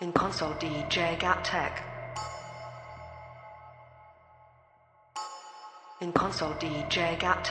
In console DJ Gap Tech. In console DJ Gap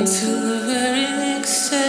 until the very next